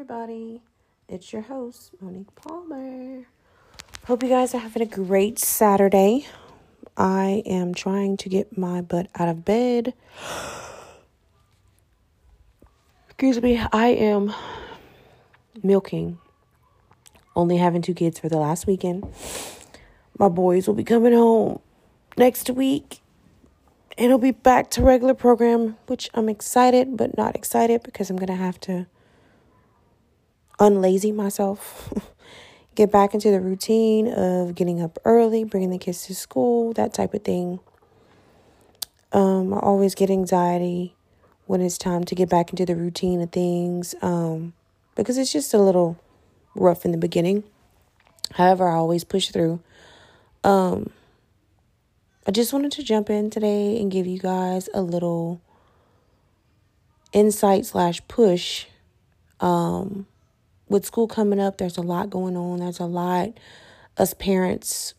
everybody. It's your host, Monique Palmer. Hope you guys are having a great Saturday. I am trying to get my butt out of bed. Excuse me, I am milking. Only having two kids for the last weekend. My boys will be coming home next week. And it'll be back to regular program, which I'm excited but not excited because I'm going to have to unlazy myself, get back into the routine of getting up early, bringing the kids to school, that type of thing. Um, I always get anxiety when it's time to get back into the routine of things um, because it's just a little rough in the beginning. However, I always push through. Um, I just wanted to jump in today and give you guys a little insight slash push um, with school coming up, there's a lot going on. There's a lot us parents,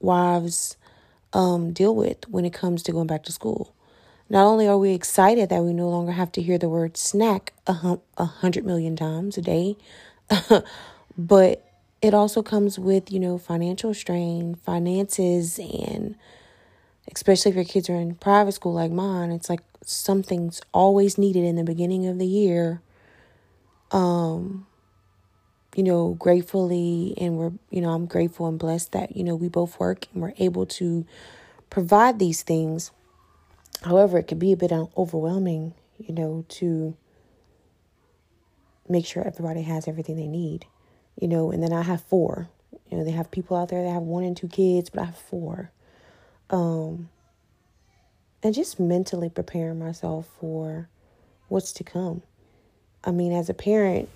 wives, um, deal with when it comes to going back to school. Not only are we excited that we no longer have to hear the word snack a, hum- hundred million times a day, but it also comes with, you know, financial strain, finances, and especially if your kids are in private school like mine, it's like something's always needed in the beginning of the year. Um, you know, gratefully, and we're, you know, I'm grateful and blessed that, you know, we both work and we're able to provide these things. However, it can be a bit overwhelming, you know, to make sure everybody has everything they need, you know, and then I have four. You know, they have people out there that have one and two kids, but I have four. Um, and just mentally preparing myself for what's to come. I mean, as a parent,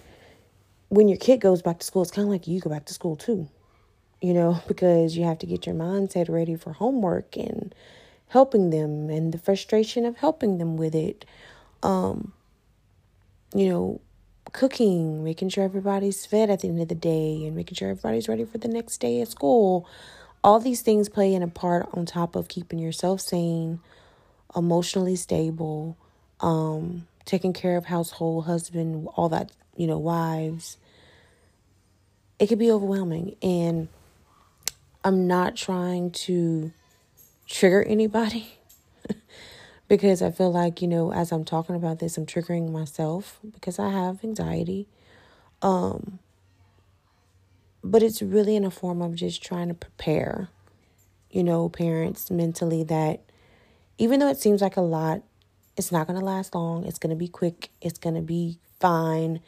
when your kid goes back to school, it's kind of like you go back to school too, you know, because you have to get your mindset ready for homework and helping them and the frustration of helping them with it. Um, you know, cooking, making sure everybody's fed at the end of the day and making sure everybody's ready for the next day at school. All these things play in a part on top of keeping yourself sane, emotionally stable, um, taking care of household, husband, all that, you know, wives, it can be overwhelming. And I'm not trying to trigger anybody because I feel like, you know, as I'm talking about this, I'm triggering myself because I have anxiety. Um, but it's really in a form of just trying to prepare, you know, parents mentally that even though it seems like a lot, it's not going to last long. It's going to be quick. It's going to be fine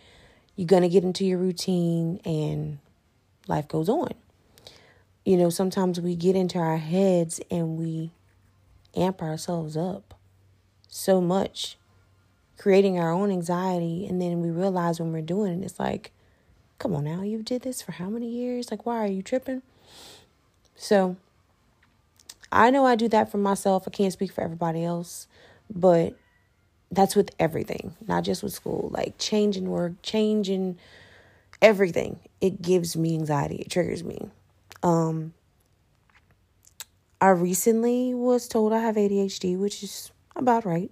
you're going to get into your routine and life goes on. You know, sometimes we get into our heads and we amp ourselves up so much, creating our own anxiety. And then we realize when we're doing it, it's like, come on now, you did this for how many years? Like, why are you tripping? So, I know I do that for myself. I can't speak for everybody else, but that's with everything, not just with school. Like changing work, changing everything. It gives me anxiety. It triggers me. Um I recently was told I have ADHD, which is about right.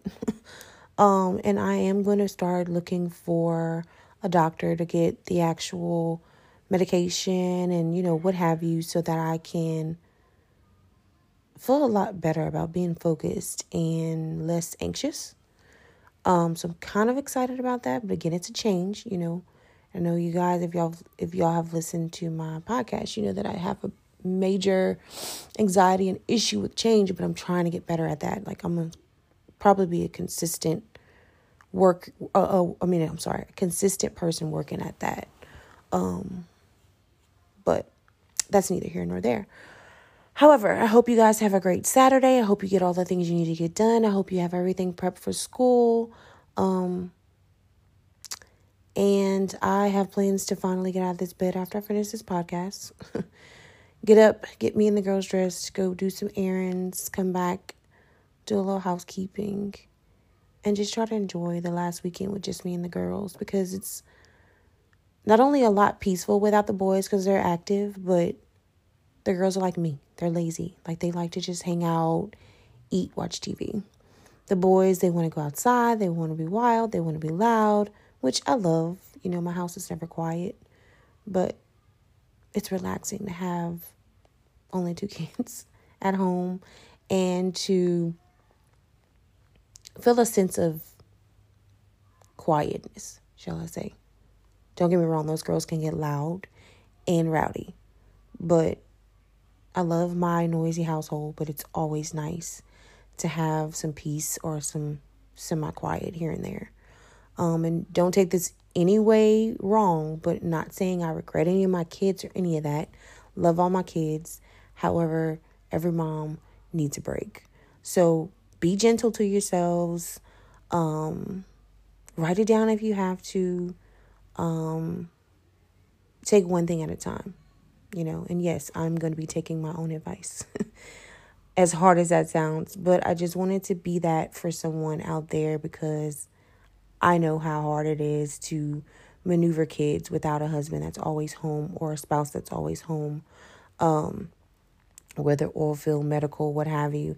um and I am going to start looking for a doctor to get the actual medication and you know what have you so that I can feel a lot better about being focused and less anxious. Um, so I'm kind of excited about that, but again, it's a change, you know. I know you guys, if y'all if y'all have listened to my podcast, you know that I have a major anxiety and issue with change, but I'm trying to get better at that. Like I'm gonna probably be a consistent work. Uh, uh, I mean, I'm sorry, consistent person working at that. Um, but that's neither here nor there. However, I hope you guys have a great Saturday. I hope you get all the things you need to get done. I hope you have everything prepped for school. Um, and I have plans to finally get out of this bed after I finish this podcast. get up, get me and the girls dressed, go do some errands, come back, do a little housekeeping, and just try to enjoy the last weekend with just me and the girls because it's not only a lot peaceful without the boys because they're active, but the girls are like me. They're lazy. Like they like to just hang out, eat, watch TV. The boys, they want to go outside, they want to be wild, they want to be loud, which I love. You know, my house is never quiet, but it's relaxing to have only two kids at home and to feel a sense of quietness, shall I say. Don't get me wrong, those girls can get loud and rowdy, but I love my noisy household, but it's always nice to have some peace or some semi quiet here and there. Um, and don't take this any way wrong, but not saying I regret any of my kids or any of that. Love all my kids. However, every mom needs a break. So be gentle to yourselves. Um, write it down if you have to. Um, take one thing at a time, you know. And yes, I'm going to be taking my own advice. as hard as that sounds, but I just wanted to be that for someone out there because I know how hard it is to maneuver kids without a husband that's always home or a spouse that's always home. Um, whether oil field, medical, what have you.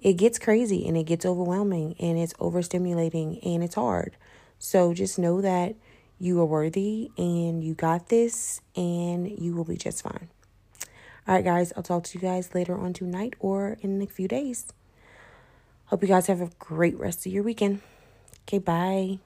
It gets crazy and it gets overwhelming and it's overstimulating and it's hard. So just know that you are worthy and you got this and you will be just fine. All right, guys, I'll talk to you guys later on tonight or in a few days. Hope you guys have a great rest of your weekend. Okay, bye.